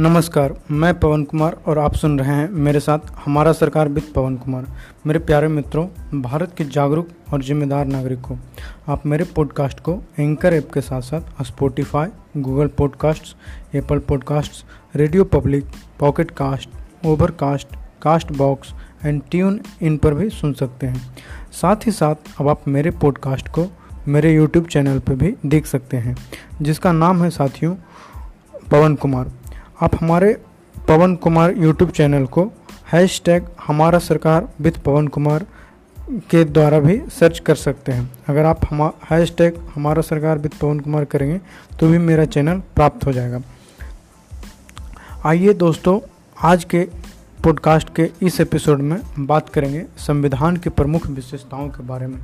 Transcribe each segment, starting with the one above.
नमस्कार, मैं पवन कुमार और आप सुन रहे हैं मेरे साथ हमारा सरकार विद पवन कुमार। मेरे प्यारे मित्रों, भारत के जागरूक और जिम्मेदार नागरिकों, आप मेरे पॉडकास्ट को एंकर ऐप के साथ साथ Spotify Google podcasts Apple podcasts radio public pocket cast overcast cast box and tune in पर भी सुन सकते हैं। साथ ही साथ अब आप मेरे पॉडकास्ट को मेरे यूट्यूब चैनल पर भी देख सकते हैं, जिसका नाम है साथियों, पवन कुमार। आप हमारे पवन कुमार यूट्यूब चैनल को हैश टैग हमारा सरकार विथ पवन कुमार के द्वारा भी सर्च कर सकते हैं। अगर आप हम हैश टैग हमारा सरकार विथ पवन कुमार करेंगे तो भी मेरा चैनल प्राप्त हो जाएगा। आइए दोस्तों, आज के पॉडकास्ट के इस एपिसोड में बात करेंगे संविधान की प्रमुख विशेषताओं के बारे में।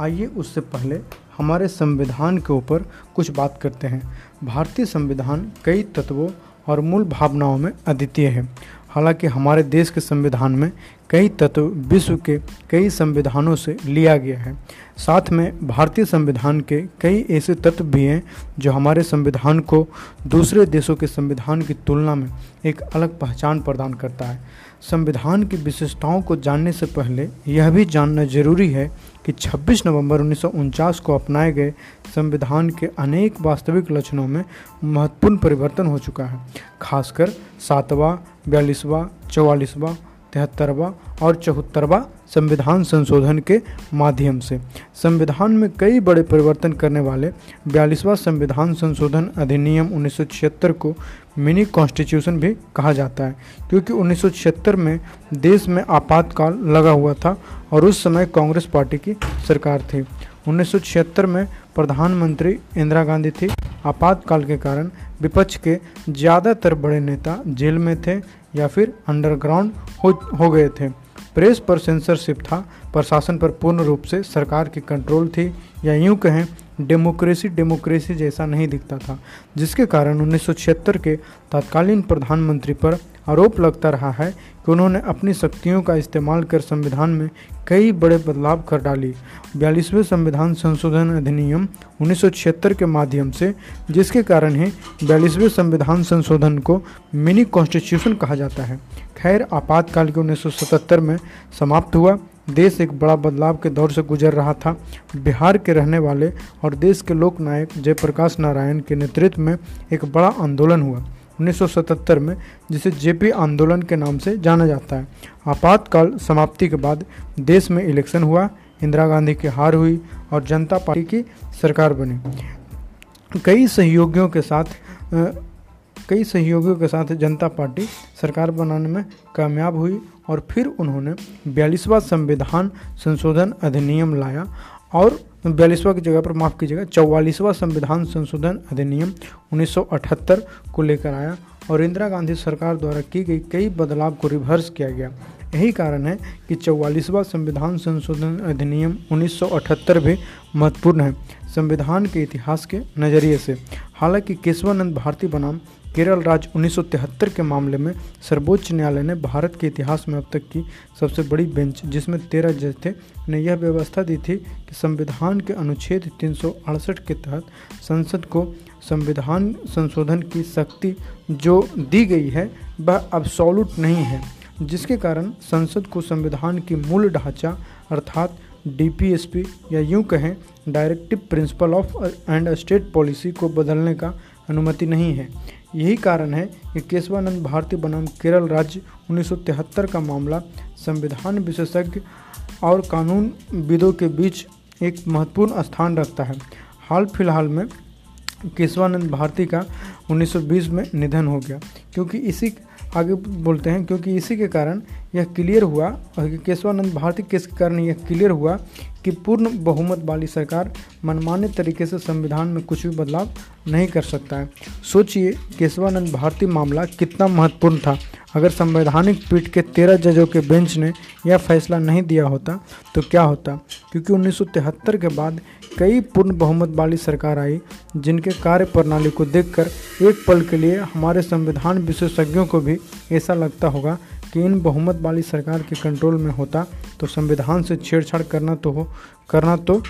आइए उससे पहले हमारे संविधान के ऊपर कुछ बात करते हैं। भारतीय संविधान कई तत्वों और मूल भावनाओं में अद्वितीय है। हालाँकि हमारे देश के संविधान में कई तत्व विश्व के कई संविधानों से लिया गया है। साथ में भारतीय संविधान के कई ऐसे तत्व भी हैं जो हमारे संविधान को दूसरे देशों के संविधान की तुलना में एक अलग पहचान प्रदान करता है। संविधान की विशेषताओं को जानने से पहले यह भी जानना ज़रूरी है कि 26 नवंबर उन्नीस सौ उनचास को अपनाए गए संविधान के अनेक वास्तविक लक्षणों में महत्वपूर्ण परिवर्तन हो चुका है, खासकर सातवां, बयालीसवां, चौवालीसवां तिहत्तरवा और चौहत्तरवा संविधान संशोधन के माध्यम से। संविधान में कई बड़े परिवर्तन करने वाले बयालीसवा संविधान संशोधन अधिनियम उन्नीस सौ छिहत्तर को मिनी कॉन्स्टिट्यूशन भी कहा जाता है, क्योंकि उन्नीस सौ छिहत्तर में देश में आपातकाल लगा हुआ था और उस समय कांग्रेस पार्टी की सरकार थी। उन्नीस सौ छिहत्तर में प्रधानमंत्री इंदिरा गांधी थी। आपातकाल के कारण विपक्ष के ज़्यादातर बड़े नेता जेल में थे या फिर अंडरग्राउंड हो हो गए थे। प्रेस पर सेंसरशिप था। प्रशासन पर पूर्ण रूप से सरकार की कंट्रोल थी। या यूँ कहें डेमोक्रेसी डेमोक्रेसी जैसा नहीं दिखता था, जिसके कारण उन्नीस सौ छिहत्तर के तत्कालीन प्रधानमंत्री पर आरोप लगता रहा है कि उन्होंने अपनी शक्तियों का इस्तेमाल कर संविधान में कई बड़े बदलाव कर डाली। बयालीसवें संविधान संशोधन अधिनियम उन्नीस सौ छिहत्तर के माध्यम से, जिसके कारण ही बयालीसवें संविधान संशोधन को मिनी कॉन्स्टिट्यूशन कहा जाता है। खैर, आपातकाल के उन्नीस सौ सतहत्तर में समाप्त हुआ। देश एक बड़ा बदलाव के दौर से गुजर रहा था। बिहार के रहने वाले और देश के लोक नायक जयप्रकाश नारायण के नेतृत्व में एक बड़ा आंदोलन हुआ 1977 में, जिसे जेपी आंदोलन के नाम से जाना जाता है। आपातकाल समाप्ति के बाद देश में इलेक्शन हुआ, इंदिरा गांधी की हार हुई और जनता पार्टी की सरकार बनी। कई सहयोगियों के साथ कई सहयोगियों के साथ जनता पार्टी सरकार बनाने में कामयाब हुई और फिर उन्होंने बयालीसवा संविधान संशोधन अधिनियम लाया और बयालीसवा की जगह पर, माफ़ कीजिएगा, चौवालीसवा संविधान संशोधन अधिनियम 1978 को लेकर आया और इंदिरा गांधी सरकार द्वारा की गई कई बदलाव को रिवर्स किया गया। यही कारण है कि चौवालीसवा संविधान संशोधन अधिनियम 1978 भी महत्वपूर्ण है संविधान के इतिहास के नज़रिए से। हालाँकि केशवानंद भारती बनाम केरल राज्य 1973 के मामले में सर्वोच्च न्यायालय ने भारत के इतिहास में अब तक की सबसे बड़ी बेंच, जिसमें तेरह जज थे, ने यह व्यवस्था दी थी कि संविधान के अनुच्छेद तीन सौ अड़सठ के तहत संसद को संविधान संशोधन की शक्ति जो दी गई है, वह अब सॉलूट नहीं है, जिसके कारण संसद को संविधान की मूल ढांचा, अर्थात डीपीएसपी या यूँ कहें directive principle of and state policy को बदलने का अनुमति नहीं है। यही कारण है कि केशवानंद भारती बनाम केरल राज्य उन्नीस सौ तिहत्तर का मामला, संविधान विशेषज्ञ और कानून विदों के बीच एक महत्वपूर्ण स्थान रखता है। हाल फ़िलहाल में केशवानंद भारती का 1920 में निधन हो गया, क्योंकि इसी आगे बोलते हैं, क्योंकि इसी के कारण यह क्लियर हुआ और केशवानंद भारती केस कारण यह क्लियर हुआ कि पूर्ण बहुमत वाली सरकार मनमाने तरीके से संविधान में कुछ भी बदलाव नहीं कर सकता है। सोचिए, केशवानंद भारती मामला कितना महत्वपूर्ण था। अगर संवैधानिक पीठ के तेरह जजों के बेंच ने यह फैसला नहीं दिया होता तो क्या होता? क्योंकि उन्नीस सौ तिहत्तर के बाद कई पूर्ण बहुमत वाली सरकार आई, जिनके कार्य प्रणाली को देखकर एक पल के लिए हमारे संविधान विशेषज्ञों को भी ऐसा लगता होगा कि इन बहुमत वाली सरकार के कंट्रोल में होता तो संविधान से छेड़छाड़ करना तो हो, करना तो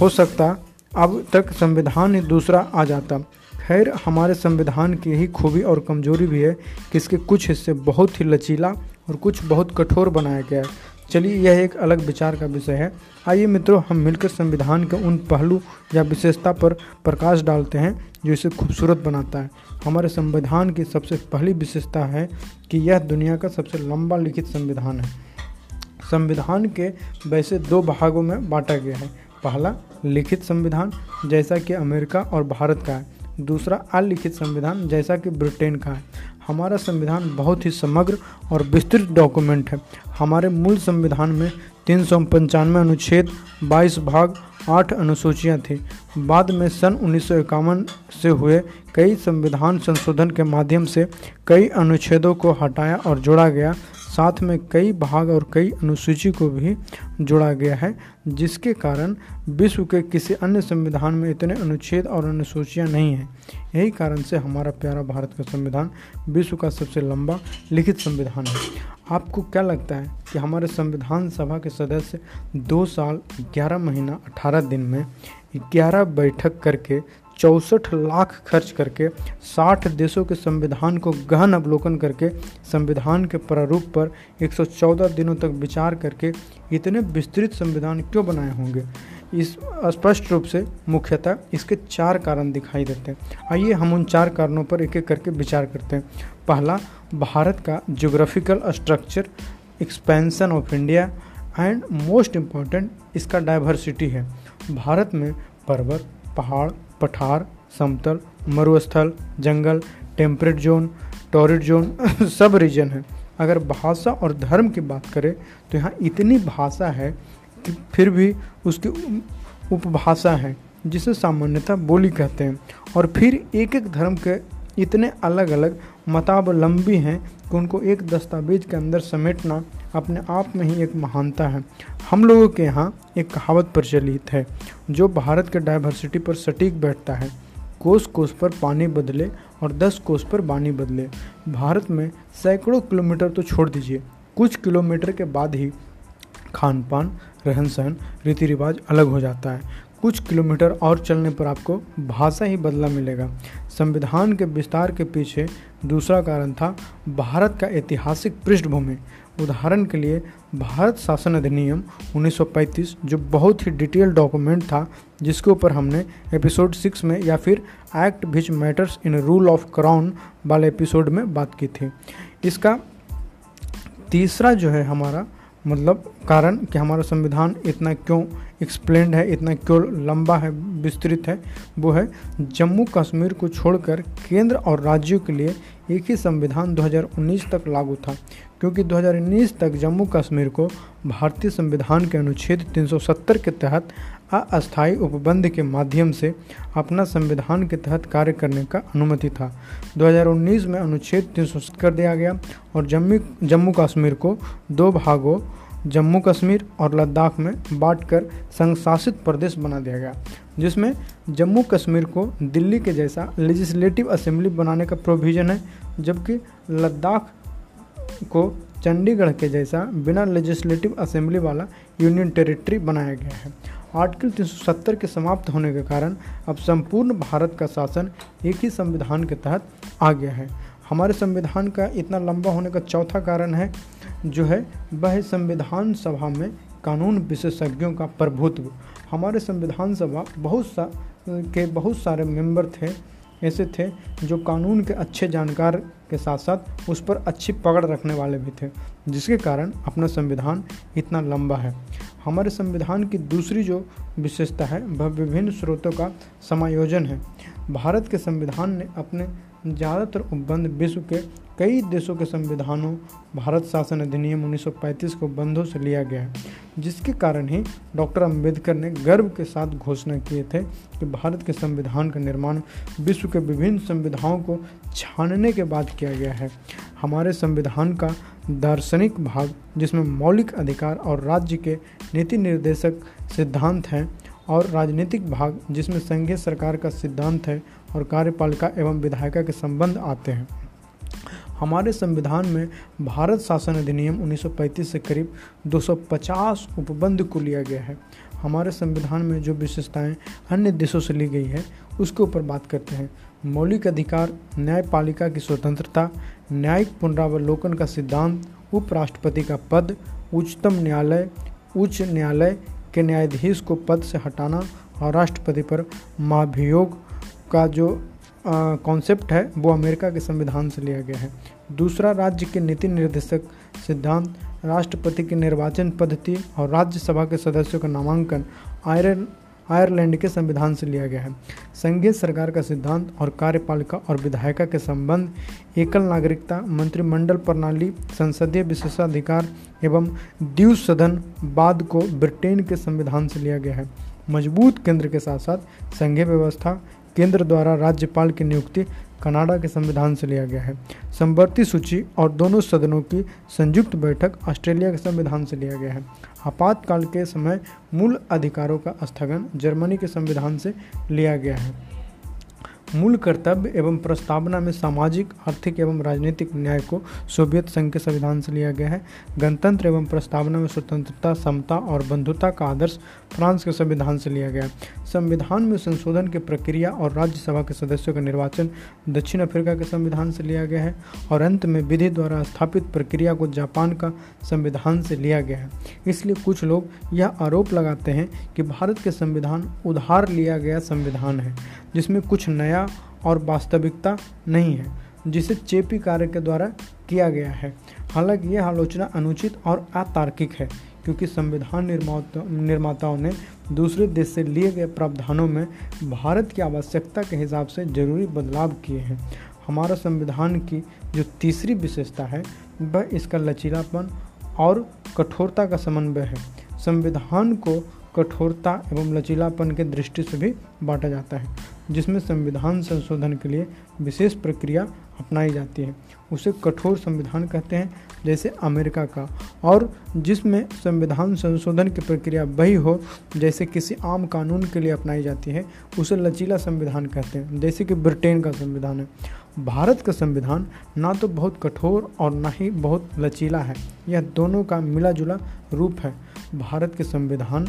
हो सकता। अब तक संविधान ही दूसरा आ जाता। खैर, हमारे संविधान की ही खूबी और कमज़ोरी भी है कि इसके कुछ हिस्से बहुत ही लचीला और कुछ बहुत कठोर बनाया गया है। चलिए, यह एक अलग विचार का विषय है। आइए मित्रों, हम मिलकर संविधान के उन पहलू या विशेषता पर प्रकाश डालते हैं, जो इसे खूबसूरत बनाता है। हमारे संविधान की सबसे पहली विशेषता है कि यह दुनिया का सबसे लंबा लिखित संविधान है। संविधान के वैसे दो भागों में बांटा गया है। पहला, लिखित संविधान, जैसा कि अमेरिका और भारत का है। दूसरा, अलिखित संविधान, जैसा कि ब्रिटेन का है। हमारा संविधान बहुत ही समग्र और विस्तृत डॉक्यूमेंट है। हमारे मूल संविधान में तीन सौ पंचानवे अनुच्छेद 22 भाग, आठ अनुसूचियाँ थी। बाद में सन उन्नीस सौ इक्यावन से हुए कई संविधान संशोधन के माध्यम से कई अनुच्छेदों को हटाया और जोड़ा गया। साथ में कई भाग और कई अनुसूची को भी जोड़ा गया है, जिसके कारण विश्व के किसी अन्य संविधान में इतने अनुच्छेद और अनुसूचियाँ नहीं हैं। यही कारण से हमारा प्यारा भारत का संविधान विश्व का सबसे लंबा लिखित संविधान है। आपको क्या लगता है कि हमारे संविधान सभा के सदस्य दो साल, ग्यारह महीना, अठारह दिन में ग्यारह बैठक करके चौंसठ लाख खर्च करके 60 देशों के संविधान को गहन अवलोकन करके संविधान के प्रारूप पर 114 दिनों तक विचार करके इतने विस्तृत संविधान क्यों बनाए होंगे? इस स्पष्ट रूप से मुख्यतः इसके चार कारण दिखाई देते हैं। आइए हम उन चार कारणों पर एक एक करके विचार करते हैं। पहला, भारत का geographical structure expansion of India and most important इसका डाइवर्सिटी है। भारत में पर्वत, पहाड़, पठार, समतल, मरुस्थल, जंगल टेम्परेट जोन टॉरिड जोन सब रीजन है। अगर भाषा और धर्म की बात करें तो यहाँ इतनी भाषा है कि फिर भी उसकी उपभाषा है, जिसे सामान्यतः बोली कहते हैं। और फिर एक एक धर्म के इतने अलग अलग मतावलंबी हैं कि उनको एक दस्तावेज़ के अंदर समेटना अपने आप में ही एक महानता है। हम लोगों के यहाँ एक कहावत प्रचलित है, जो भारत के डाइवर्सिटी पर सटीक बैठता है। कोस कोस पर पानी बदले और दस कोस पर बानी बदले। भारत में सैकड़ों किलोमीटर तो छोड़ दीजिए। कुछ किलोमीटर के बाद ही खान पान रहन सहन रीति रिवाज अलग हो जाता है। कुछ किलोमीटर और चलने पर आपको भाषा ही बदला मिलेगा। संविधान के विस्तार के पीछे दूसरा कारण था भारत का ऐतिहासिक पृष्ठभूमि। उदाहरण के लिए, भारत शासन अधिनियम 1935 जो बहुत ही डिटेल डॉक्यूमेंट था, जिसके ऊपर हमने एपिसोड सिक्स में या फिर act which matters in rule of crown वाले एपिसोड में बात की थी। इसका तीसरा जो है हमारा मतलब कारण कि हमारा संविधान इतना क्यों एक्सप्लेंड है, इतना क्यों लंबा है, विस्तृत है, वो है जम्मू कश्मीर को छोड़कर केंद्र और राज्यों के लिए एक ही संविधान 2019 तक लागू था। क्योंकि 2019 तक जम्मू कश्मीर को भारतीय संविधान के अनुच्छेद 370 के तहत अस्थायी उपबंध के माध्यम से अपना संविधान के तहत कार्य करने का अनुमति था। 2019 में अनुच्छेद तीन कर दिया गया और जम्मू जम्मू कश्मीर को दो भागों, जम्मू कश्मीर और लद्दाख में बांटकर संघ शासित प्रदेश बना दिया गया, जिसमें जम्मू कश्मीर को दिल्ली के जैसा लेजिस्लेटिव असेंबली बनाने का प्रोविज़न है, जबकि लद्दाख को चंडीगढ़ के जैसा बिना लेजिस्लेटिव असेंबली वाला यूनियन टेरिटरी बनाया गया है। आर्टिकल 370 के समाप्त होने के कारण अब संपूर्ण भारत का शासन एक ही संविधान के तहत आ गया है। हमारे संविधान का इतना लंबा होने का चौथा कारण है, जो है वह संविधान सभा में कानून विशेषज्ञों का प्रभुत्व। हमारे संविधान सभा बहुत सा, के बहुत सारे मेंबर थे, ऐसे थे जो कानून के अच्छे जानकार के साथ साथ उस पर अच्छी पकड़ रखने वाले भी थे, जिसके कारण अपना संविधान इतना लंबा है। हमारे संविधान की दूसरी जो विशेषता है, वह विभिन्न स्रोतों का समायोजन है। भारत के संविधान ने अपने ज़्यादातर उपबंध विश्व के कई देशों के संविधानों, भारत शासन अधिनियम 1935 को बंधों से लिया गया है, जिसके कारण ही डॉक्टर अंबेडकर ने गर्व के साथ घोषणा किए थे कि भारत के संविधान का निर्माण विश्व के विभिन्न संविधाओं को छानने के बाद किया गया है। हमारे संविधान का दार्शनिक भाग, जिसमें मौलिक अधिकार और राज्य के नीति निर्देशक सिद्धांत हैं, और राजनीतिक भाग, जिसमें संघीय सरकार का सिद्धांत है और कार्यपालिका एवं विधायिका के संबंध आते हैं। हमारे संविधान में भारत शासन अधिनियम 1935 से करीब 250 उपबंध को लिया गया है। हमारे संविधान में जो विशेषताएँ अन्य देशों से ली गई है, उसके ऊपर बात करते हैं। मौलिक अधिकार, न्यायपालिका की स्वतंत्रता, न्यायिक पुनरावलोकन का सिद्धांत, उपराष्ट्रपति का पद, उच्चतम न्यायालय, उच्च न्यायालय के न्यायाधीश को पद से हटाना और राष्ट्रपति पर महाभियोग का जो कॉन्सेप्ट है, वो अमेरिका के संविधान से लिया गया है। दूसरा, राज्य के नीति निर्देशक सिद्धांत, राष्ट्रपति की निर्वाचन पद्धति और राज्यसभा के सदस्यों का नामांकन आयरन आयरलैंड के संविधान से लिया गया है। संघीय सरकार का सिद्धांत और कार्यपालिका और विधायिका के संबंध, एकल नागरिकता, मंत्रिमंडल प्रणाली, संसदीय विशेषाधिकार एवं द्वीप सदन बाद को ब्रिटेन के संविधान से लिया गया है। मज़बूत केंद्र के साथ साथ संघीय व्यवस्था केंद्र द्वारा राज्यपाल की नियुक्ति कनाडा के संविधान से लिया गया है। संवर्ती सूची और दोनों सदनों की संयुक्त बैठक ऑस्ट्रेलिया के संविधान से लिया गया है। आपातकाल के समय मूल अधिकारों का स्थगन जर्मनी के संविधान से लिया गया है। मूल कर्तव्य एवं प्रस्तावना में सामाजिक, आर्थिक एवं राजनीतिक न्याय को सोवियत संघ के संविधान से लिया गया है। गणतंत्र एवं प्रस्तावना में स्वतंत्रता, समता और बंधुता का आदर्श फ्रांस के संविधान से लिया गया। है संविधान में संशोधन की प्रक्रिया और राज्यसभा के सदस्यों का निर्वाचन दक्षिण अफ्रीका के संविधान से लिया गया है और अंत में विधि द्वारा स्थापित प्रक्रिया को जापान का संविधान से लिया गया है। इसलिए कुछ लोग यह आरोप लगाते हैं कि भारत के संविधान उधार लिया गया संविधान है। जिसमें कुछ नया और वास्तविकता नहीं है, जिसे चेपी कार्य के द्वारा किया गया है। हालाँकि यह आलोचना अनुचित और अतार्किक है, क्योंकि संविधान निर्माता निर्माताओं ने दूसरे देश से लिए गए प्रावधानों में भारत की आवश्यकता के हिसाब से ज़रूरी बदलाव किए हैं। हमारा संविधान की जो तीसरी विशेषता है, वह इसका लचीलापन और कठोरता का समन्वय है। संविधान को कठोरता एवं लचीलापन के दृष्टि से भी बांटा जाता है। जिसमें संविधान संशोधन के लिए विशेष प्रक्रिया अपनाई जाती है। उसे कठोर संविधान कहते हैं, जैसे अमेरिका का। और जिसमें संविधान संशोधन की प्रक्रिया वही हो, जैसे किसी आम कानून के लिए अपनाई जाती है, उसे लचीला संविधान कहते हैं, जैसे कि ब्रिटेन का संविधान है। भारत का संविधान ना तो बहुत कठोर और ना ही बहुत लचीला है। यह दोनों का मिला जुला रूप है। भारत के संविधान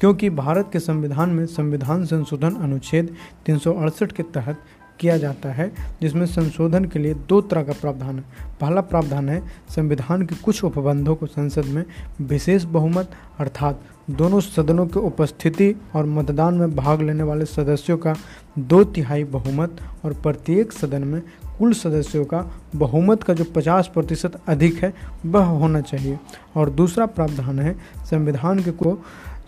क्योंकि भारत के संविधान में संविधान संशोधन अनुच्छेद तीन सौ अड़सठ के तहत किया जाता है, जिसमें संशोधन के लिए दो तरह का प्रावधान है। पहला प्रावधान है, संविधान के कुछ उपबंधों को संसद में विशेष बहुमत, अर्थात दोनों सदनों की उपस्थिति और मतदान में भाग लेने वाले सदस्यों का दो तिहाई बहुमत और प्रत्येक सदन में कुल सदस्यों का बहुमत का जो 50 प्रतिशत अधिक है, वह होना चाहिए। और दूसरा प्रावधान है, संविधान के को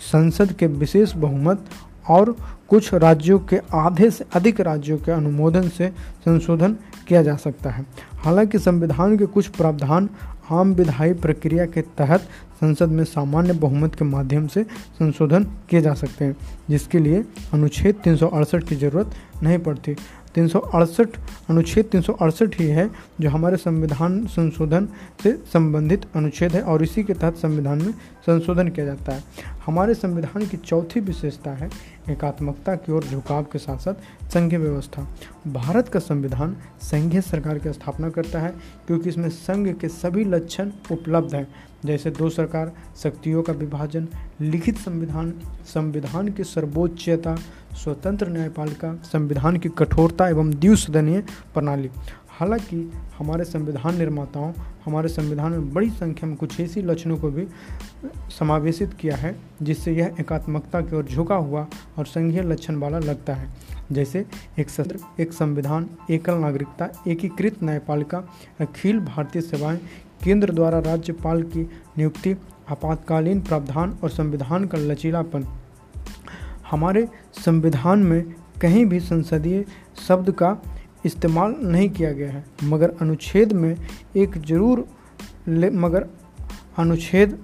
संसद के विशेष बहुमत और कुछ राज्यों के आधे से अधिक राज्यों के अनुमोदन से संशोधन किया जा सकता है। हालाँकि संविधान के कुछ प्रावधान आम विधायी प्रक्रिया के तहत संसद में सामान्य बहुमत के माध्यम से संशोधन किए जा सकते हैं, जिसके लिए अनुच्छेद तीन सौ अड़सठ की ज़रूरत नहीं पड़ती। तीन सौ अड़सठ अनुच्छेद तीन सौ अड़सठ ही है, जो हमारे संविधान संशोधन से संबंधित अनुच्छेद है, और इसी के तहत संविधान में संशोधन किया जाता है। हमारे संविधान की चौथी विशेषता है एकात्मकता की ओर झुकाव के साथ साथ संघीय व्यवस्था। भारत का संविधान संघीय सरकार की स्थापना करता है, क्योंकि इसमें संघ के सभी लक्षण उपलब्ध हैं, जैसे दो सरकार, शक्तियों का विभाजन, लिखित संविधान संविधान की सर्वोच्चता स्वतंत्र न्यायपालिका संविधान की कठोरता एवं द्विसदनीय प्रणाली। हालाँकि हमारे संविधान निर्माताओं, हमारे संविधान में बड़ी संख्या में कुछ ऐसी लक्षणों को भी समावेशित किया है, जिससे यह एकात्मकता की ओर झुका हुआ और संघीय लक्षण वाला लगता है। जैसे एक सत्र, एक संविधान, एकल नागरिकता, एकीकृत न्यायपालिका, अखिल भारतीय सेवाएँ, केंद्र द्वारा राज्यपाल की नियुक्ति, आपातकालीन प्रावधान और संविधान का लचीलापन। हमारे संविधान में कहीं भी संसदीय शब्द का इस्तेमाल नहीं किया गया है। मगर अनुच्छेद में एक ज़रूर मगर अनुच्छेद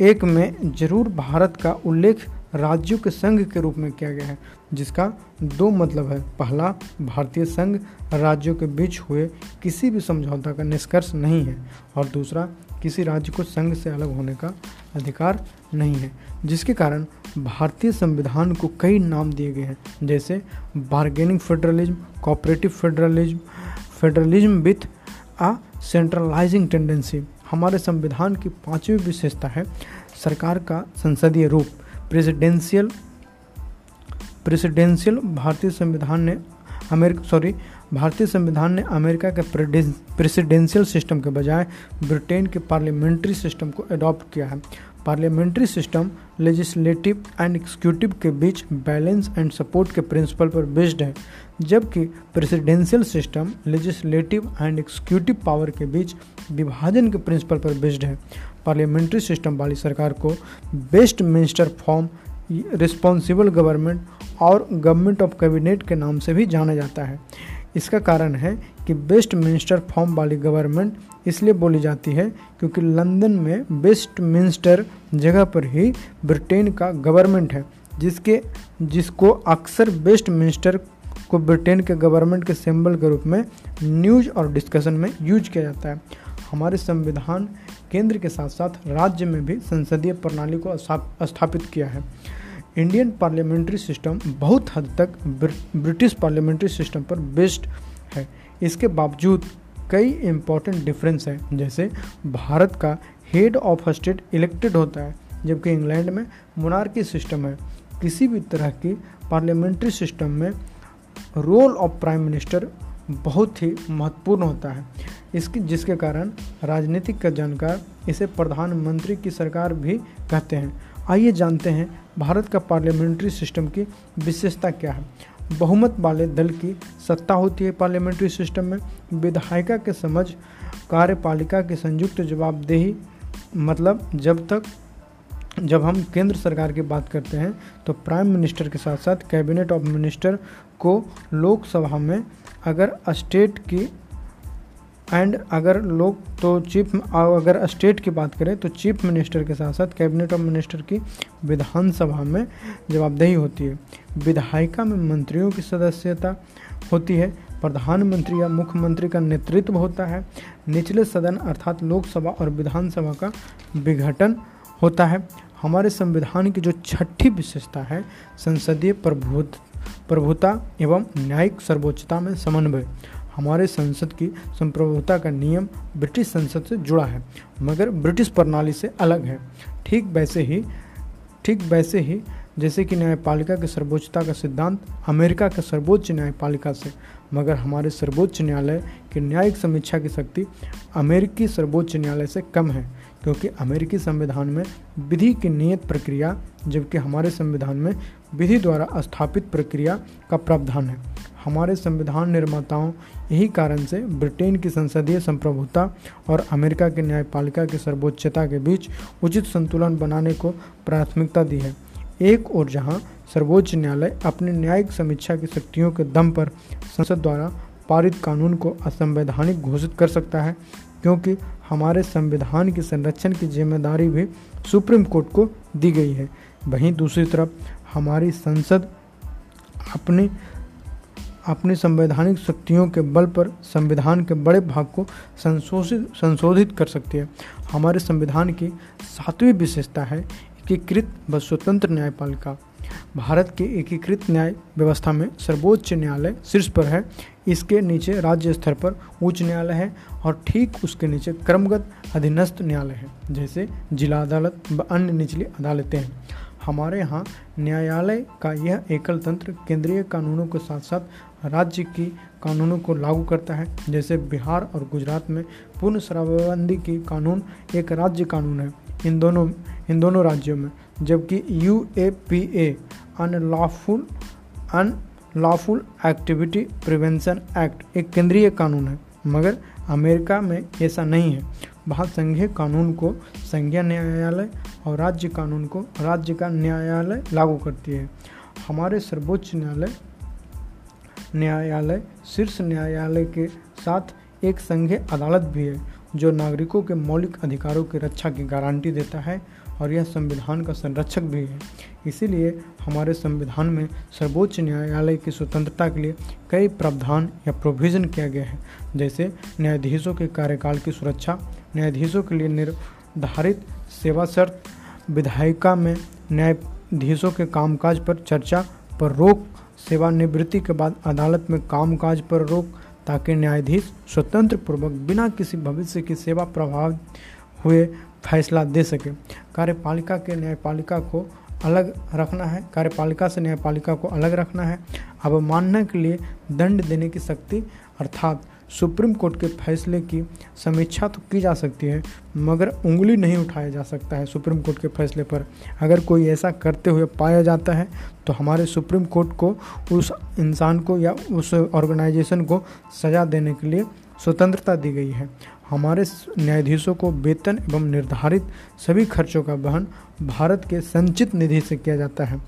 एक में ज़रूर भारत का उल्लेख राज्यों के संघ के रूप में किया गया है, जिसका दो मतलब है। पहला, भारतीय संघ राज्यों के बीच हुए किसी भी समझौता का निष्कर्ष नहीं है, और दूसरा, किसी राज्य को संघ से अलग होने का अधिकार नहीं है। जिसके कारण भारतीय संविधान को कई नाम दिए गए हैं, जैसे bargaining federalism cooperative federalism federalism with uh centralising tendency हमारे संविधान की पांचवी विशेषता है सरकार का संसदीय रूप। प्रेसिडेंशियल प्रेसिडेंशियल भारतीय संविधान ने अमेरिका सॉरी भारतीय संविधान ने अमेरिका के प्रेसिडेंशियल सिस्टम के बजाय ब्रिटेन के पार्लियामेंट्री सिस्टम को अडॉप्ट किया है। Parliamentary system legislative and executive के बीच बैलेंस एंड सपोर्ट के प्रिंसिपल पर बेस्ड है, जबकि presidential system legislative and executive power के बीच विभाजन के प्रिंसिपल पर बेस्ड है। पार्लियामेंट्री सिस्टम वाली सरकार को Westminster form responsible government और गवर्नमेंट ऑफ़ कैबिनेट के नाम से भी जाना जाता है। इसका कारण है कि बेस्ट मिनिस्टर फॉर्म वाली गवर्नमेंट इसलिए बोली जाती है क्योंकि लंदन में बेस्ट मिनिस्टर जगह पर ही ब्रिटेन का गवर्नमेंट है, जिसके, जिसको अक्सर बेस्ट मिनिस्टर को ब्रिटेन के गवर्नमेंट के सिंबल के रूप में न्यूज़ और डिस्कशन में यूज़ किया जाता है। हमारे संविधान केंद्र के साथ साथ राज्य में भी संसदीय प्रणाली को स्थापित किया है। इंडियन पार्लियामेंट्री सिस्टम बहुत हद तक ब्रिटिश पार्लियामेंट्री सिस्टम पर बेस्ड है। इसके बावजूद कई इम्पोर्टेंट डिफरेंस हैं। जैसे भारत का हेड ऑफ़ स्टेट इलेक्टेड होता है, जबकि इंग्लैंड में मोनार्की सिस्टम है। किसी भी तरह की पार्लियामेंट्री सिस्टम में रोल ऑफ़ प्राइम मिनिस्टर बहुत ही महत्वपूर्ण होता है। इसकी, जिसके कारण राजनीतिक का जानकार इसे प्रधानमंत्री की सरकार भी कहते हैं। आइए जानते हैं भारत का पार्लियामेंट्री सिस्टम की विशेषता क्या है? बहुमत वाले दल की सत्ता होती है पार्लियामेंट्री सिस्टम में। विधायिका के समझ, कार्यपालिका की संयुक्त जवाबदेही मतलब जब तक, जब हम केंद्र सरकार की बात करते हैं तो प्राइम मिनिस्टर के साथ साथ कैबिनेट ऑफ़ मिनिस्टर को लोकसभा में अगर स्टेट की एंड अगर लोग तो चीफ अगर स्टेट की बात करें तो चीफ मिनिस्टर के साथ साथ कैबिनेट ऑफ़ मिनिस्टर की विधानसभा में जवाबदेही होती है। विधायिका में मंत्रियों की सदस्यता होती है। प्रधानमंत्री या मुख्यमंत्री का नेतृत्व होता है। निचले सदन अर्थात लोकसभा और विधानसभा का विघटन होता है। हमारे संविधान की जो छठी विशेषता है, संसदीय प्रभुत, प्रभुता एवं न्यायिक सर्वोच्चता में समन्वय। हमारे संसद की संप्रभुता का नियम ब्रिटिश संसद से जुड़ा है, मगर ब्रिटिश प्रणाली से अलग है। ठीक वैसे ही, ठीक वैसे ही जैसे कि न्यायपालिका के सर्वोच्चता का सिद्धांत अमेरिका के सर्वोच्च न्यायपालिका से, मगर हमारे सर्वोच्च न्यायालय की न्यायिक समीक्षा की शक्ति अमेरिकी सर्वोच्च न्यायालय से कम है। क्योंकि अमेरिकी संविधान में विधि की नियत प्रक्रिया, जबकि हमारे संविधान में विधि द्वारा स्थापित प्रक्रिया का प्रावधान है। हमारे संविधान निर्माताओं, यही कारण से ब्रिटेन की संसदीय संप्रभुता और अमेरिका की न्यायपालिका की सर्वोच्चता के बीच उचित संतुलन बनाने को प्राथमिकता दी है। एक और जहाँ सर्वोच्च न्यायालय अपनी न्यायिक समीक्षा की शक्तियों के दम पर संसद द्वारा पारित कानून को असंवैधानिक घोषित कर सकता है, क्योंकि हमारे संविधान की संरक्षण की ज़िम्मेदारी भी सुप्रीम कोर्ट को दी गई है। वहीं दूसरी तरफ़, हमारी संसद अपने, अपनी संवैधानिक शक्तियों के बल पर संविधान के बड़े भाग को संशोधित संशोधित कर सकती है। हमारे संविधान की सातवीं विशेषता है एकीकृत व स्वतंत्र न्यायपालिका। भारत के एकीकृत न्याय व्यवस्था में सर्वोच्च न्यायालय शीर्ष पर है। इसके नीचे राज्य स्तर पर उच्च न्यायालय है और ठीक उसके नीचे क्रमगत अधीनस्थ न्यायालय है, जैसे जिला अदालत व अन्य निचली अदालतें। हैं हमारे यहाँ न्यायालय का यह एकल तंत्र केंद्रीय कानूनों के साथ साथ राज्य की कानूनों को लागू करता है, जैसे बिहार और गुजरात में पूर्ण शराबबंदी की कानून एक राज्य कानून है। इन दोनों इन दोनों राज्यों में जबकि U A P A unlawful unlawful activity prevention act एक केंद्रीय कानून है। मगर अमेरिका में ऐसा नहीं है। वहाँ संघीय कानून को संघीय न्यायालय और राज्य कानून को राज्य का न्यायालय लागू करती है। हमारे सर्वोच्च न्यायालय न्यायालय, शीर्ष न्यायालय के साथ एक संघीय अदालत भी है, जो नागरिकों के मौलिक अधिकारों की रक्षा की गारंटी देता है और यह संविधान का संरक्षक भी है। इसीलिए हमारे संविधान में सर्वोच्च न्यायालय की स्वतंत्रता के लिए कई प्रावधान या प्रोविज़न किया गया है। जैसे न्यायाधीशों के कार्यकाल की सुरक्षा, न्यायाधीशों के लिए निर्धारित सेवा शर्त, विधायिका में न्यायाधीशों के कामकाज पर चर्चा, पर रोक, सेवानिवृत्ति के बाद अदालत में कामकाज पर रोक, ताकि न्यायाधीश स्वतंत्र पूर्वक बिना किसी भविष्य की सेवा प्रभावित हुए फैसला दे सके। कार्यपालिका के न्यायपालिका को अलग रखना है। कार्यपालिका से न्यायपालिका को अलग रखना है। अवमानना के लिए दंड देने की शक्ति, अर्थात सुप्रीम कोर्ट के फैसले की समीक्षा तो की जा सकती है, मगर उंगली नहीं उठाया जा सकता है सुप्रीम कोर्ट के फैसले पर। अगर कोई ऐसा करते हुए पाया जाता है तो हमारे सुप्रीम कोर्ट को, उस इंसान को या उस ऑर्गेनाइजेशन को सज़ा देने के लिए स्वतंत्रता दी गई है। हमारे न्यायाधीशों को वेतन एवं निर्धारित सभी खर्चों का वहन भारत के संचित निधि से किया जाता है।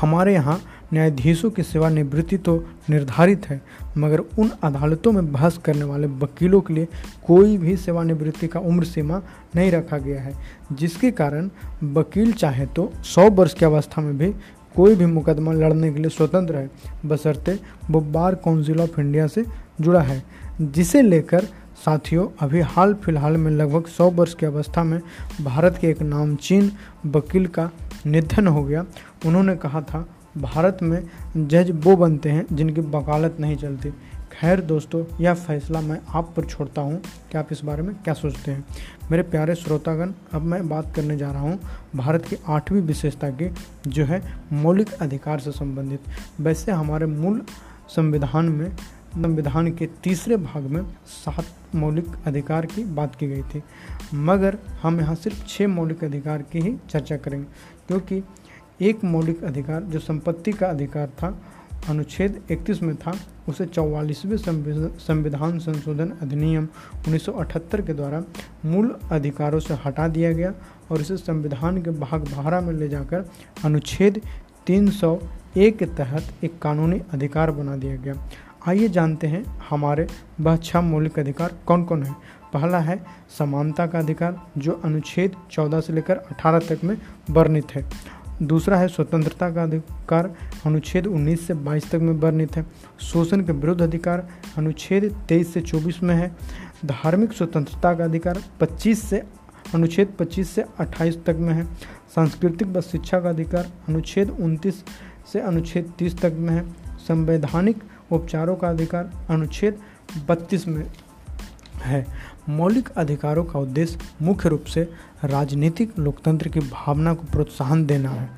हमारे यहाँ न्यायाधीशों की सेवानिवृत्ति तो निर्धारित है, मगर उन अदालतों में बहस करने वाले वकीलों के लिए कोई भी सेवानिवृत्ति का उम्र सीमा नहीं रखा गया है, जिसके कारण वकील चाहे तो 100 वर्ष की अवस्था में भी कोई भी मुकदमा लड़ने के लिए स्वतंत्र है। बसरते वो बार काउंसिल ऑफ़ इंडिया से जुड़ा है, जिसे लेकर साथियों, अभी हाल फ़िलहाल में लगभग 100 वर्ष की अवस्था में भारत के एक नामचीन वकील का निधन हो गया। उन्होंने कहा था, भारत में जज वो बनते हैं जिनकी वकालत नहीं चलती। खैर दोस्तों, यह फैसला मैं आप पर छोड़ता हूँ। कि आप इस बारे में क्या सोचते हैं? मेरे प्यारे श्रोतागण, अब मैं बात करने जा रहा हूँ भारत की आठवीं विशेषता की, जो है मौलिक अधिकार से संबंधित। वैसे हमारे मूल संविधान में संविधान के तीसरे भाग में सात मौलिक अधिकार की बात की गई थी। मगर हम यहाँ सिर्फ़ छः मौलिक अधिकार की ही चर्चा करेंगे, क्योंकि एक मौलिक अधिकार जो संपत्ति का अधिकार था, अनुच्छेद 31 में था, उसे चौवालीसवें संविधान संशोधन अधिनियम 1978 के द्वारा मूल अधिकारों से हटा दिया गया और इसे संविधान के भाग बारह में ले जाकर अनुच्छेद 301 के तहत एक कानूनी अधिकार बना दिया गया। आइए जानते हैं हमारे वह छह मौलिक अधिकार कौन कौन है। पहला है समानता का अधिकार, जो अनुच्छेद 14 से लेकर 18 तक में वर्णित है। दूसरा है स्वतंत्रता का अधिकार, अनुच्छेद 19 से 22 तक में वर्णित है। शोषण के विरुद्ध अधिकार, अनुच्छेद 23 से 24 में है। धार्मिक स्वतंत्रता का अधिकार 25 से, अनुच्छेद 25 से 28 तक में है। सांस्कृतिक व शिक्षा का अधिकार, अनुच्छेद 29 से अनुच्छेद 30 तक में है। संवैधानिक उपचारों का अधिकार अनुच्छेद 32 में है। मौलिक अधिकारों का उद्देश्य मुख्य रूप से राजनीतिक लोकतंत्र की भावना को प्रोत्साहन देना है।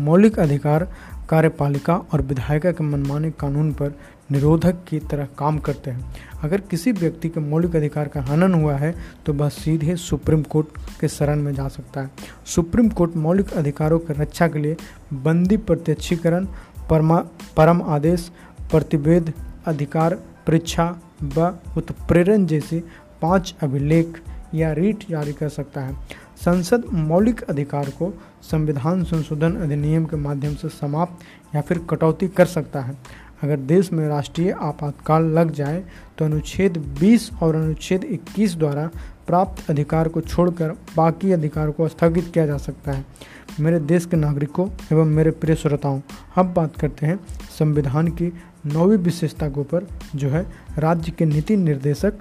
मौलिक अधिकार कार्यपालिका और विधायिका के मनमाने कानून पर निरोधक की तरह काम करते हैं। अगर किसी व्यक्ति के मौलिक अधिकार का हनन हुआ है तो वह सीधे सुप्रीम कोर्ट के शरण में जा सकता है। सुप्रीम कोर्ट मौलिक अधिकारों की रक्षा के लिए बंदी प्रत्यक्षीकरण, परमा परम आदेश प्रतिवेद, अधिकार, परीक्षा व उत्प्रेरण जैसी पाँच अभिलेख या रीट जारी कर सकता है। संसद मौलिक अधिकार को संविधान संशोधन अधिनियम के माध्यम से समाप्त या फिर कटौती कर सकता है। अगर देश में राष्ट्रीय आपातकाल लग जाए तो अनुच्छेद 20 और अनुच्छेद 21 द्वारा प्राप्त अधिकार को छोड़कर बाकी अधिकार को स्थगित किया जा सकता है। मेरे देश के नागरिकों एवं मेरे प्रिय श्रोताओं, अब बात करते हैं संविधान की नौवीं विशेषता के ऊपर जो है राज्य के नीति निर्देशक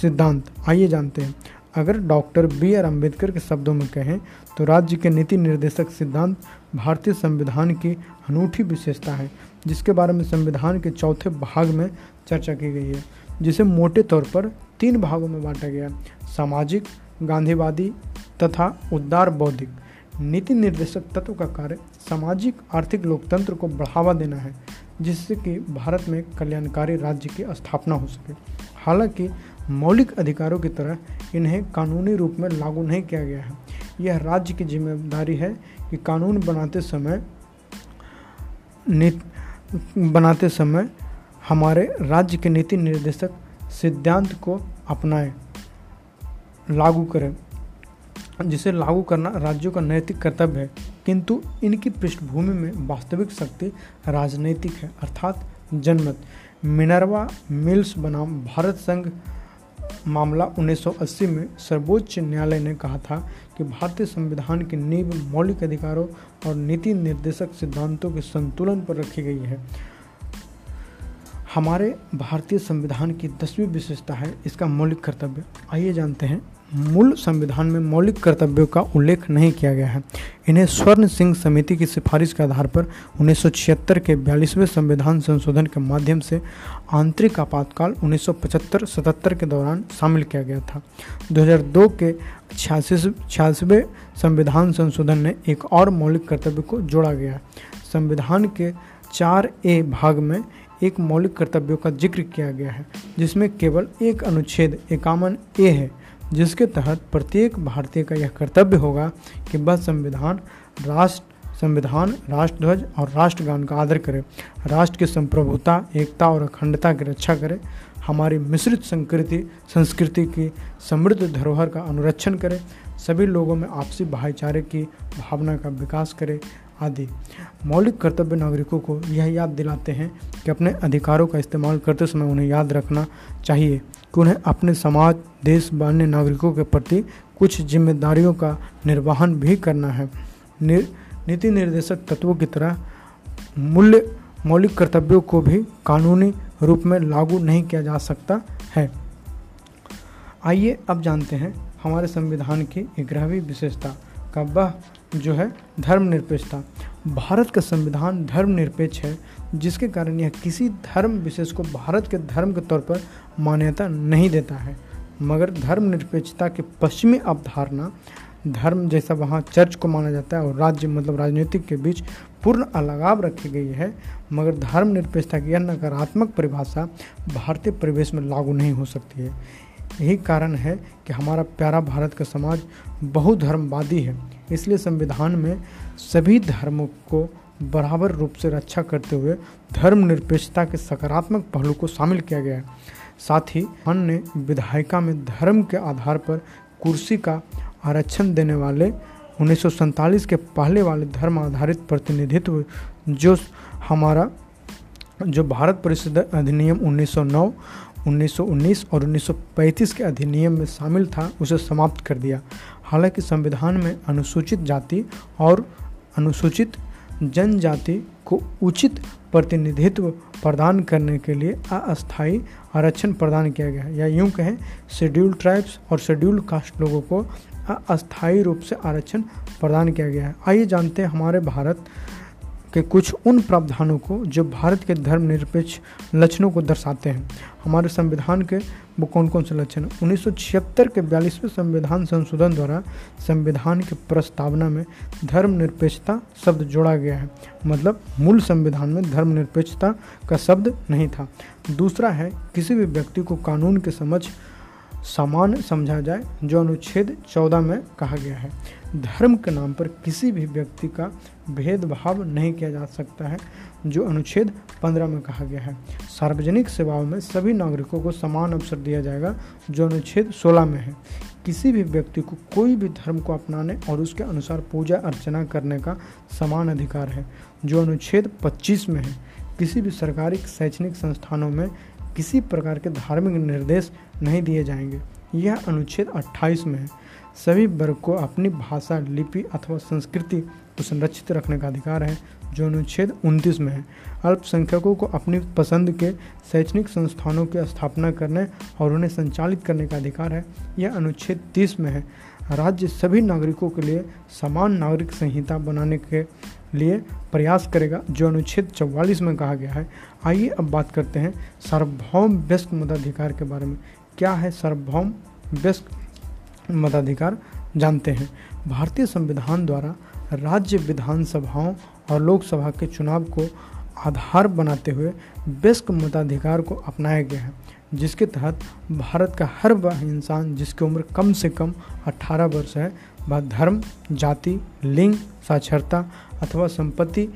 सिद्धांत, आइए जानते हैं। अगर डॉक्टर बी आर अंबेडकर के शब्दों में कहें तो राज्य के नीति निर्देशक सिद्धांत भारतीय संविधान की अनूठी विशेषता है, जिसके बारे में संविधान के चौथे भाग में चर्चा की गई है, जिसे मोटे तौर पर तीन भागों में बांटा गया सामाजिक, गांधीवादी तथा उदार बौद्धिक। नीति निर्देशक तत्व का कार्य सामाजिक, आर्थिक लोकतंत्र को बढ़ावा देना है जिससे कि भारत में कल्याणकारी राज्य की स्थापना हो सके। हालाँकि, मौलिक अधिकारों की तरह इन्हें कानूनी रूप में लागू नहीं किया गया है। यह राज्य की ज़िम्मेदारी है कि कानून बनाते समय बनाते समय हमारे राज्य के नीति निर्देशक सिद्धांत को अपनाएँ, लागू करें, जिसे लागू करना राज्यों का नैतिक कर्तव्य है। किंतु इनकी पृष्ठभूमि में वास्तविक शक्ति राजनीतिक है, अर्थात जनमत। मिनरवा मिल्स बनाम भारत संघ मामला 1980 में सर्वोच्च न्यायालय ने कहा था कि भारतीय संविधान की नींव मौलिक अधिकारों और नीति निर्देशक सिद्धांतों के संतुलन पर रखी गई है। हमारे भारतीय संविधान की दसवीं विशेषता है, इसका मौलिक कर्तव्य। आइए जानते हैं मूल संविधान में मौलिक कर्तव्यों का उल्लेख नहीं किया गया है। इन्हें स्वर्ण सिंह समिति की सिफारिश के आधार पर उन्नीस सौ छिहत्तर के बयालीसवें संविधान संशोधन के माध्यम से आंतरिक आपातकाल 1975-77 के दौरान शामिल किया गया था। 2002 के छियासीवें संविधान संशोधन ने एक और मौलिक कर्तव्य को जोड़ा गया है। संविधान के चार ए भाग में एक मौलिक कर्तव्यों का ज़िक्र किया गया है, जिसमें केवल एक अनुच्छेद इक्यावन ए है। जिसके तहत प्रत्येक भारतीय का यह कर्तव्य होगा कि वह संविधान, राष्ट्र, संविधान, राष्ट्रध्वज और राष्ट्रगान का आदर करे, राष्ट्र की संप्रभुता, एकता और अखंडता की रक्षा करे, हमारी मिश्रित संस्कृति संस्कृति की समृद्ध धरोहर का अनुरक्षण करे, सभी लोगों में आपसी भाईचारे की भावना का विकास करे आदि। मौलिक कर्तव्य नागरिकों को यह याद दिलाते हैं कि अपने अधिकारों का इस्तेमाल करते समय उन्हें याद रखना चाहिए कि उन्हें अपने समाज देश व अन्य नागरिकों के प्रति कुछ जिम्मेदारियों का निर्वहन भी करना है। निर, नीति निर्देशक तत्वों की तरह मूल्य मौलिक कर्तव्यों को भी कानूनी रूप में लागू नहीं किया जा सकता है। आइए अब जानते हैं हमारे संविधान की ग्यारहवीं विशेषता। का वह जो है धर्मनिरपेक्षता। भारत का संविधान धर्मनिरपेक्ष है, जिसके कारण यह किसी धर्म विशेष को भारत के धर्म के तौर पर मान्यता नहीं देता है। मगर धर्मनिरपेक्षता की पश्चिमी अवधारणा, धर्म जैसा वहाँ चर्च को माना जाता है और राज्य मतलब राजनीतिक के बीच पूर्ण अलगाव रखी गई है, मगर धर्मनिरपेक्षता की यह नकारात्मक परिभाषा भारतीय परिवेश में लागू नहीं हो सकती है। यही कारण है कि हमारा प्यारा भारत का समाज बहुधर्मवादी है। इसलिए संविधान में सभी धर्मों को बराबर रूप से रक्षा करते हुए धर्मनिरपेक्षता के सकारात्मक पहलू को शामिल किया गया है। साथ ही अन्य विधायिका में धर्म के आधार पर कुर्सी का आरक्षण देने वाले उन्नीस सौ सैंतालीस के पहले वाले धर्म आधारित प्रतिनिधित्व, जो हमारा, जो भारत परिषद अधिनियम 1909 1919 और 1935 के अधिनियम में शामिल था, उसे समाप्त कर दिया। हालाँकि संविधान में अनुसूचित जाति और अनुसूचित जनजाति को उचित प्रतिनिधित्व प्रदान करने के लिए अस्थायी आरक्षण प्रदान किया गया है। या यूँ कहें शेड्यूल ट्राइब्स और शेड्यूल कास्ट लोगों को अस्थायी रूप से आरक्षण प्रदान किया गया है। आइए जानते हैं हमारे भारत के कुछ उन प्रावधानों को जो भारत के धर्मनिरपेक्ष लक्षणों को दर्शाते हैं। हमारे संविधान के वो कौन कौन से लक्षण उन्नीस सौ छिहत्तर के बयालीसवें संविधान संशोधन द्वारा संविधान की प्रस्तावना में धर्मनिरपेक्षता शब्द जोड़ा गया है। मतलब मूल संविधान में धर्मनिरपेक्षता का शब्द नहीं था। दूसरा है, किसी भी व्यक्ति को कानून के समझ समान समझा जाए, जो अनुच्छेद 14 में कहा गया है। धर्म के नाम पर किसी भी व्यक्ति का भेदभाव नहीं किया जा सकता है, जो अनुच्छेद 15 में कहा गया है। सार्वजनिक सेवाओं में सभी नागरिकों को समान अवसर दिया जाएगा, जो अनुच्छेद 16 में है। किसी भी व्यक्ति को कोई भी धर्म को अपनाने और उसके अनुसार पूजा अर्चना करने का समान अधिकार है, जो अनुच्छेद 25 में है। किसी भी सरकारी शैक्षणिक संस्थानों में किसी प्रकार के धार्मिक निर्देश नहीं दिए जाएँगे। यह अनुच्छेद 28 में है। सभी वर्ग को अपनी भाषा, लिपि अथवा संस्कृति को संरक्षित रखने का अधिकार है, जो अनुच्छेद 29 में है। अल्पसंख्यकों को अपनी पसंद के शैक्षणिक संस्थानों की स्थापना करने और उन्हें संचालित करने का अधिकार है, यह अनुच्छेद 30 में है। राज्य सभी नागरिकों के लिए समान नागरिक संहिता बनाने के लिए प्रयास करेगा, जो अनुच्छेद चौवालीस में कहा गया है। आइए अब बात करते हैं सार्वभौम व्यस्क मताधिकार के बारे में। क्या है सार्वभौम व्यस्क मताधिकार जानते हैं। भारतीय संविधान द्वारा राज्य विधानसभाओं और लोकसभा के चुनाव को आधार बनाते हुए व्यस्क मताधिकार को अपनाया गया है, जिसके तहत भारत का हर वह इंसान जिसकी उम्र कम से कम 18 वर्ष है, वह धर्म, जाति, लिंग, साक्षरता अथवा संपत्ति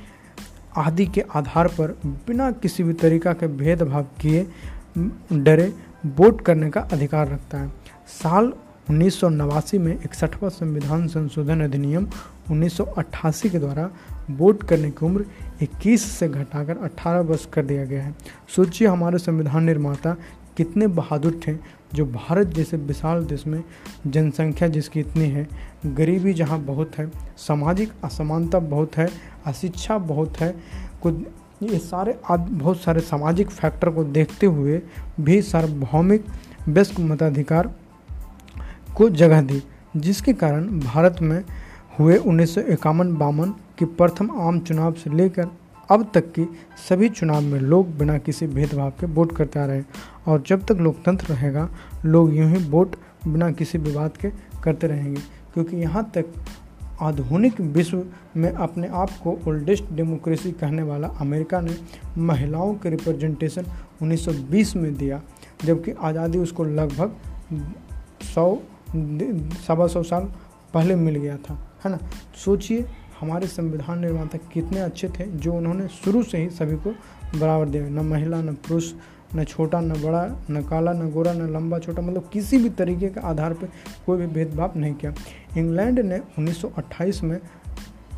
आदि के आधार पर बिना किसी भी तरीका के भेदभाव किए, डरे, वोट करने का अधिकार रखता है। साल उन्नीस सौ नवासी में इकसठवा संविधान संशोधन अधिनियम 1988 के द्वारा वोट करने की उम्र 21 से घटाकर 18 वर्ष कर दिया गया है। सोचिए हमारे संविधान निर्माता कितने बहादुर थे, जो भारत जैसे विशाल देश में जनसंख्या जिसकी इतनी है, गरीबी जहाँ बहुत है, सामाजिक असमानता बहुत है, अशिक्षा बहुत है, कुछ ये सारे बहुत सारे सामाजिक फैक्टर को देखते हुए भी सार्वभौमिक व्यस्क मताधिकार को जगह दी, जिसके कारण भारत में हुए उन्नीस सौ इक्यावन बावन की प्रथम आम चुनाव से लेकर अब तक की सभी चुनाव में लोग बिना किसी भेदभाव के वोट करते आ रहे हैं। और जब तक लोकतंत्र रहेगा, लोग यूँ ही वोट बिना किसी विवाद के करते रहेंगे, क्योंकि यहाँ तक आधुनिक विश्व में अपने आप को ओल्डेस्ट डेमोक्रेसी कहने वाला अमेरिका ने महिलाओं के रिप्रेजेंटेशन 1920 में दिया, जबकि आज़ादी उसको लगभग सौ सवा सौ साल पहले मिल गया था, है ना? सोचिए, हमारे संविधान निर्माता कितने अच्छे थे, जो उन्होंने शुरू से ही सभी को बराबर दिया। न महिला, न पुरुष, न छोटा, न बड़ा, न काला, न गोरा, न लंबा, छोटा मतलब किसी भी तरीके के आधार पर कोई भी भेदभाव नहीं किया। इंग्लैंड ने 1928 में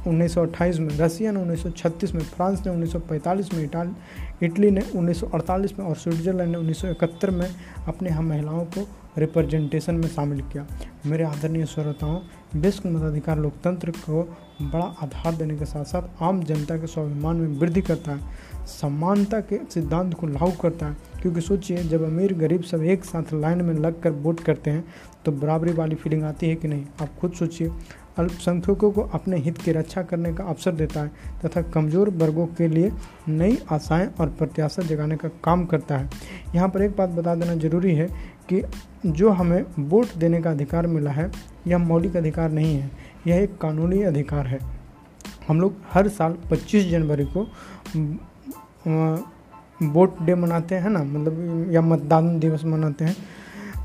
1928 में रसिया ने 1936 में, फ्रांस ने 1945 में, इटाल, इटली ने 1948 में और स्विट्जरलैंड ने 1971 में अपने हम महिलाओं को रिप्रेजेंटेशन में शामिल किया। मेरे आदरणीय श्रोताओं, विश्व मताधिकार लोकतंत्र को बड़ा आधार देने के साथ साथ आम जनता के स्वाभिमान में वृद्धि करता है। समानता के सिद्धांत को लागू करता है। क्योंकि सोचिए, जब अमीर गरीब सब एक साथ लाइन में लग कर वोट करते हैं तो बराबरी वाली फीलिंग आती है कि नहीं? आप खुद सोचिए। अल्पसंख्यकों को अपने हित की रक्षा करने का अवसर देता है तथा कमज़ोर वर्गों के लिए नई आशाएँ और प्रत्याशा जगाने का काम करता है। यहाँ पर एक बात बता देना ज़रूरी है कि जो हमें वोट देने का अधिकार मिला है, यह मौलिक अधिकार नहीं है, यह एक कानूनी अधिकार है। हम लोग हर साल 25 जनवरी को वोट डे मनाते हैं ना मतलब या मतदान दिवस मनाते हैं।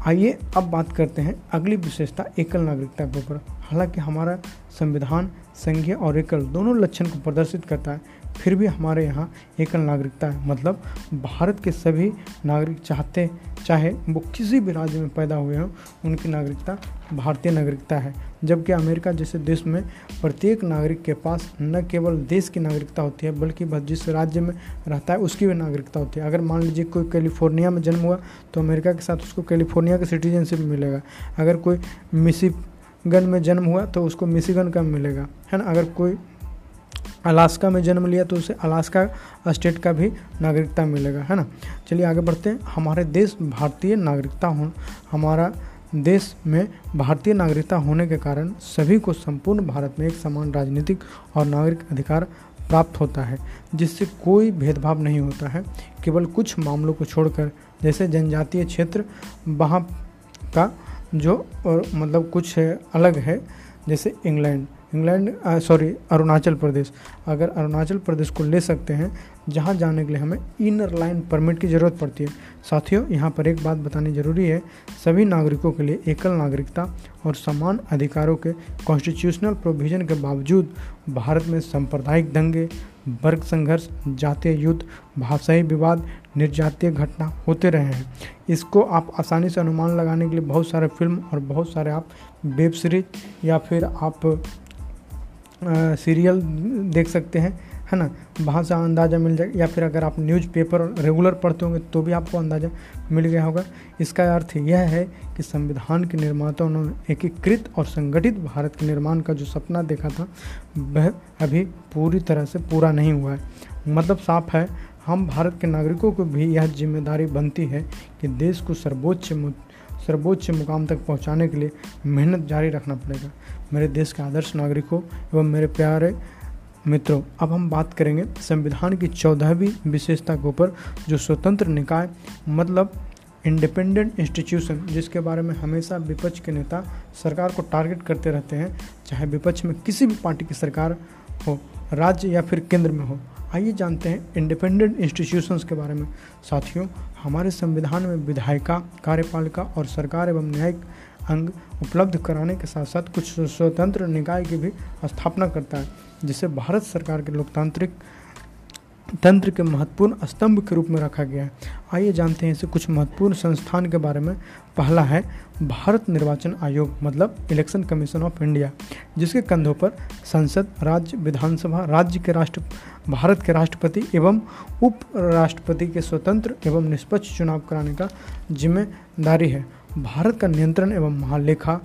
आइए अब बात करते हैं अगली विशेषता एकल नागरिकता के ऊपर। हालाँकि हमारा संविधान संघीय और एकल दोनों लक्षण को प्रदर्शित करता है फिर भी हमारे यहाँ एकल नागरिकता है। मतलब भारत के सभी नागरिक चाहते, चाहे वो किसी भी राज्य में पैदा हुए हों, उनकी नागरिकता भारतीय नागरिकता है। जबकि अमेरिका जैसे देश में प्रत्येक नागरिक के पास न केवल देश की नागरिकता होती है, बल्कि जिस राज्य में रहता है, उसकी भी नागरिकता होती है। अगर मान लीजिए कोई कैलिफ़ोर्निया में जन्म हुआ तो अमेरिका के साथ उसको कैलिफ़ोर्निया का सिटीजनशिप मिलेगा। अगर कोई मिसिगन में जन्म हुआ तो उसको मिसिगन का मिलेगा। है ना? अगर कोई अलास्का में जन्म लिया तो उसे अलास्का स्टेट का भी नागरिकता मिलेगा है ना? चलिए आगे बढ़ते हैं। हमारे देश भारतीय नागरिकता हो हमारा देश में भारतीय नागरिकता होने के कारण सभी को संपूर्ण भारत में एक समान राजनीतिक और नागरिक अधिकार प्राप्त होता है जिससे कोई भेदभाव नहीं होता है। केवल कुछ मामलों को छोड़कर जैसे जनजातीय क्षेत्र वहाँ का जो और मतलब कुछ है, अलग है जैसे England. England sorry Arunachal Pradesh. अगर अरुणाचल प्रदेश को ले सकते हैं, जहाँ जाने के लिए हमें इनर लाइन परमिट की ज़रूरत पड़ती है। साथियों, यहाँ पर एक बात बतानी ज़रूरी है, सभी नागरिकों के लिए एकल नागरिकता और समान अधिकारों के कॉन्स्टिट्यूशनल प्रोविज़न के बावजूद भारत में सांप्रदायिक दंगे, वर्ग संघर्ष, जातीय युद्ध, भाषाई विवाद, निर्जातीय घटना होते रहे हैं। इसको आप आसानी से अनुमान लगाने के लिए बहुत सारे फ़िल्म और बहुत सारे आप वेब सीरीज़ या फिर आप सीरियल देख सकते हैं, है ना? वहाँ से अंदाज़ा मिल जाए, या फिर अगर आप न्यूज़पेपर रेगुलर पढ़ते होंगे तो भी आपको अंदाज़ा मिल गया होगा। इसका अर्थ यह है कि संविधान के निर्माताओं ने एकीकृत और संगठित भारत के निर्माण का जो सपना देखा था, वह अभी पूरी तरह से पूरा नहीं हुआ है। मतलब साफ़ है, हम भारत के नागरिकों को भी यह ज़िम्मेदारी बनती है कि देश को सर्वोच्च सर्वोच्च मुकाम तक पहुँचाने के लिए मेहनत जारी रखना पड़ेगा। मेरे देश के आदर्श नागरिकों एवं मेरे प्यारे मित्रों, अब हम बात करेंगे संविधान की चौदहवीं विशेषता के ऊपर, जो स्वतंत्र निकाय मतलब इंडिपेंडेंट इंस्टीट्यूशन, जिसके बारे में हमेशा विपक्ष के नेता सरकार को टारगेट करते रहते हैं, चाहे विपक्ष में किसी भी पार्टी की सरकार हो, राज्य या फिर केंद्र में हो। आइए जानते हैं इंडिपेंडेंट इंस्टीट्यूशंस के बारे में। साथियों हमारे संविधान में विधायिका, कार्यपालिका और सरकार एवं न्यायिक अंग उपलब्ध कराने के साथ साथ कुछ स्वतंत्र निकाय की भी स्थापना करता है, जिसे भारत सरकार के लोकतांत्रिक तंत्र के महत्वपूर्ण स्तंभ के रूप में रखा गया है। आइए जानते हैं इसे कुछ महत्वपूर्ण संस्थान के बारे में। पहला है भारत निर्वाचन आयोग मतलब इलेक्शन कमीशन ऑफ़ इंडिया, जिसके कंधों पर संसद, राज्य, विधानसभा, राज्य के राष्ट्र भारत के राष्ट्रपति एवं उप राष्ट्रपति के स्वतंत्र एवं निष्पक्ष चुनाव कराने का ज़िम्मेदारी है। भारत का नियंत्रण एवं महालेखा,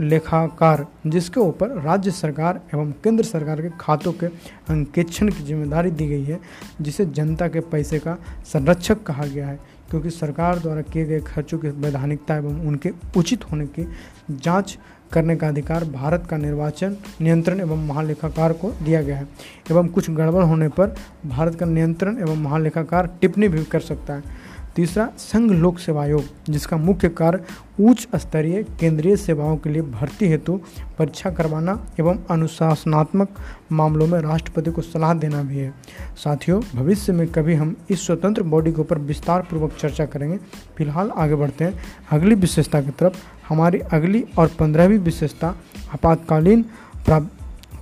लेखाकार, जिसके ऊपर राज्य सरकार एवं केंद्र सरकार के खातों के अंकेक्षण की ज़िम्मेदारी दी गई है, जिसे जनता के पैसे का संरक्षक कहा गया है, क्योंकि सरकार द्वारा किए गए खर्चों की वैधानिकता एवं उनके उचित होने की जाँच करने का अधिकार भारत का निर्वाचन, नियंत्रण एवं महालेखाकार को दिया गया है। एवं कुछ गड़बड़ होने पर भारत का नियंत्रण एवं महालेखाकार टिप्पणी भी कर सकता है। तीसरा, संघ लोक सेवा आयोग, जिसका मुख्य कार्य उच्च स्तरीय केंद्रीय सेवाओं के लिए भर्ती हेतु परीक्षा करवाना एवं अनुशासनात्मक मामलों में राष्ट्रपति को सलाह देना भी है। साथियों, भविष्य में कभी हम इस स्वतंत्र बॉडी के ऊपर विस्तार पूर्वक चर्चा करेंगे। फ़िलहाल आगे बढ़ते हैं। अगली विशेषता की तरफ़ हमारी अगली और पंद्रहवीं विशेषता आपातकालीन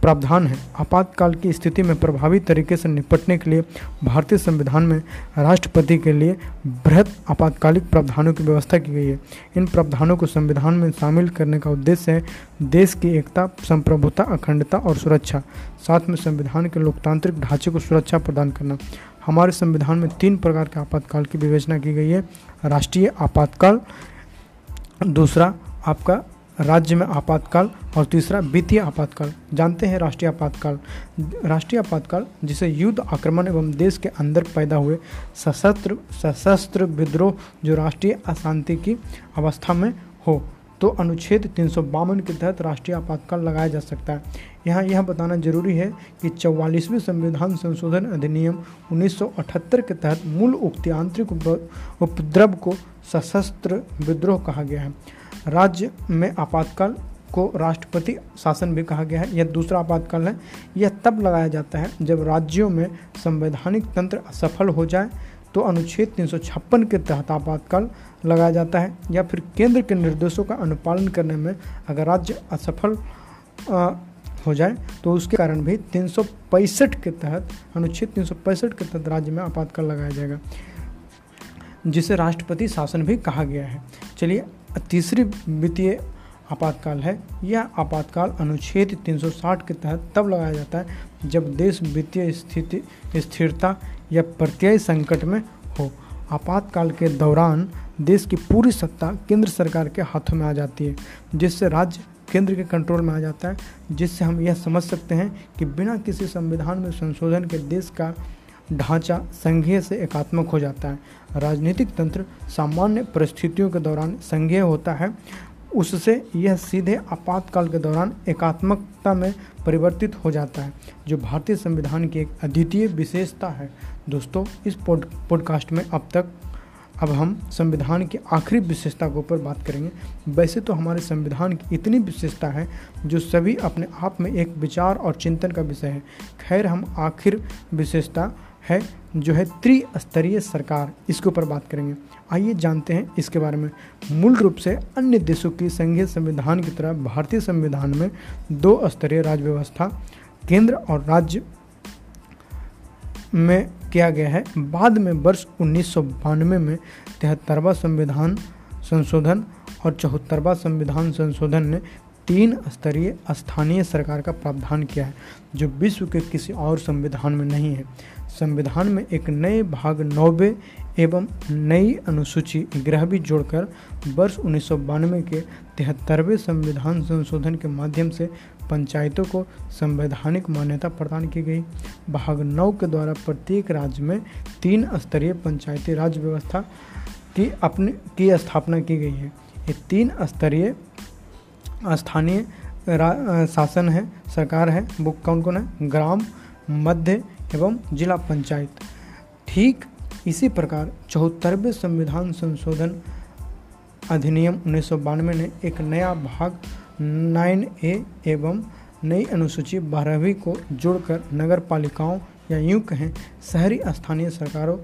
प्रावधान है। आपातकाल की स्थिति में प्रभावी तरीके से निपटने के लिए भारतीय संविधान में राष्ट्रपति के लिए बृहद आपातकालिक प्रावधानों की व्यवस्था की गई है। इन प्रावधानों को संविधान में शामिल करने का उद्देश्य है देश की एकता, संप्रभुता, अखंडता और सुरक्षा, साथ में संविधान के लोकतांत्रिक ढांचे को सुरक्षा प्रदान करना। हमारे संविधान में तीन प्रकार के आपातकाल की विवेचना की गई है। राष्ट्रीय आपातकाल दूसरा आपका राज्य में आपातकाल और तीसरा वित्तीय आपातकाल। जानते हैं राष्ट्रीय आपातकाल। राष्ट्रीय आपातकाल, जिसे युद्ध आक्रमण एवं देश के अंदर पैदा हुए सशस्त्र सशस्त्र विद्रोह, जो राष्ट्रीय अशांति की अवस्था में हो तो अनुच्छेद तीन सौ बावन के तहत राष्ट्रीय आपातकाल लगाया जा सकता है। यहाँ, यह बताना ज़रूरी है कि चौवालीसवें संविधान संशोधन अधिनियम 1978 के तहत मूल उक्ति आंतरिक उपद्रव को सशस्त्र विद्रोह कहा गया है। राज्य में आपातकाल को राष्ट्रपति शासन भी कहा गया है। यह दूसरा आपातकाल है। यह तब लगाया जाता है जब राज्यों में संवैधानिक तंत्र असफल हो जाए तो अनुच्छेद तीन सौ छप्पन के तहत आपातकाल लगाया जाता है या फिर केंद्र के निर्देशों का अनुपालन करने में अगर राज्य असफल हो जाए तो उसके कारण भी तीन के तहत, अनुच्छेद तीन के तहत राज्य में आपातकाल लगाया जाएगा, जिसे राष्ट्रपति शासन भी कहा गया है। चलिए, तीसरी वित्तीय आपातकाल है। यह आपातकाल अनुच्छेद 360 के तहत तब लगाया जाता है, जब देश वित्तीय स्थिति, स्थिरता या प्रत्यय संकट में हो। आपातकाल के दौरान देश की पूरी सत्ता केंद्र सरकार के हाथों में आ जाती है, जिससे राज्य केंद्र के कंट्रोल में आ जाता है, जिससे हम यह समझ सकते हैं कि बिना किसी संविधान में संशोधन के देश का ढांचा संघीय से एकात्मक हो जाता है। राजनीतिक तंत्र सामान्य परिस्थितियों के दौरान संघीय होता है। उससे यह सीधे आपातकाल के दौरान एकात्मकता में परिवर्तित हो जाता है, जो भारतीय संविधान की एक अद्वितीय विशेषता है। दोस्तों, इस पॉड, पॉडकास्ट में अब तक अब हम संविधान की आखिरी विशेषता के ऊपर बात करेंगे। वैसे तो हमारे संविधान की इतनी विशेषता है, जो सभी अपने आप में एक विचार और चिंतन का विषय है। खैर, हम आखिर विशेषता है, जो है त्रिस्तरीय सरकार। इसके ऊपर बात करेंगे। आइए जानते हैं इसके बारे में। मूल रूप से अन्य देशों की संघीय संविधान की तरह भारतीय संविधान में दो स्तरीय राज्य व्यवस्था, केंद्र और राज्य में किया गया है। बाद में वर्ष उन्नीस सौ बानवे में तिहत्तरवा संविधान संशोधन और चौहत्तरवा संविधान संशोधन ने तीन स्तरीय स्थानीय सरकार का प्रावधान किया है, जो विश्व के किसी और संविधान में नहीं है। संविधान में एक नए भाग नौवे एवं नई अनुसूची ग्रह भी जोड़कर वर्ष उन्नीस सौ बानवे के तिहत्तरवें संविधान संशोधन के माध्यम से पंचायतों को संवैधानिक मान्यता प्रदान की गई। भाग नौ के द्वारा प्रत्येक राज्य में तीन स्तरीय पंचायती राज व्यवस्था की अपने, की स्थापना की गई है। ये तीन स्तरीय स्थानीय शासन है, सरकार है, वो कौन कौन है? ग्राम, मध्य एवं जिला पंचायत। ठीक इसी प्रकार चौहत्तरवें संविधान संशोधन अधिनियम उन्नीस सौ बानवे ने एक नया भाग नाइन ए एवं नई अनुसूची बारहवीं को जोड़कर नगर पालिकाओं या यूँ कहें शहरी स्थानीय सरकारों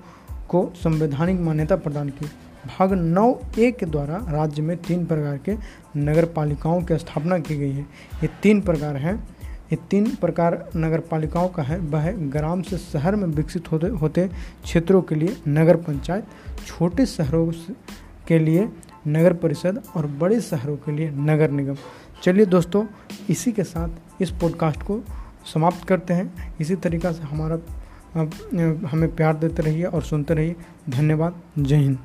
को संवैधानिक मान्यता प्रदान की। भाग नौ ए के द्वारा राज्य में तीन प्रकार के नगर पालिकाओं की स्थापना की गई है। ये तीन प्रकार हैं। ये तीन प्रकार नगर पालिकाओं का है। वह ग्राम से शहर में विकसित होते होते क्षेत्रों के लिए नगर पंचायत, छोटे शहरों के लिए नगर परिषद और बड़े शहरों के लिए नगर निगम। चलिए दोस्तों, इसी के साथ इस पॉडकास्ट को समाप्त करते हैं। इसी तरीक़ा से हमारा हमें प्यार देते रहिए और सुनते रहिए। धन्यवाद। जय हिंद।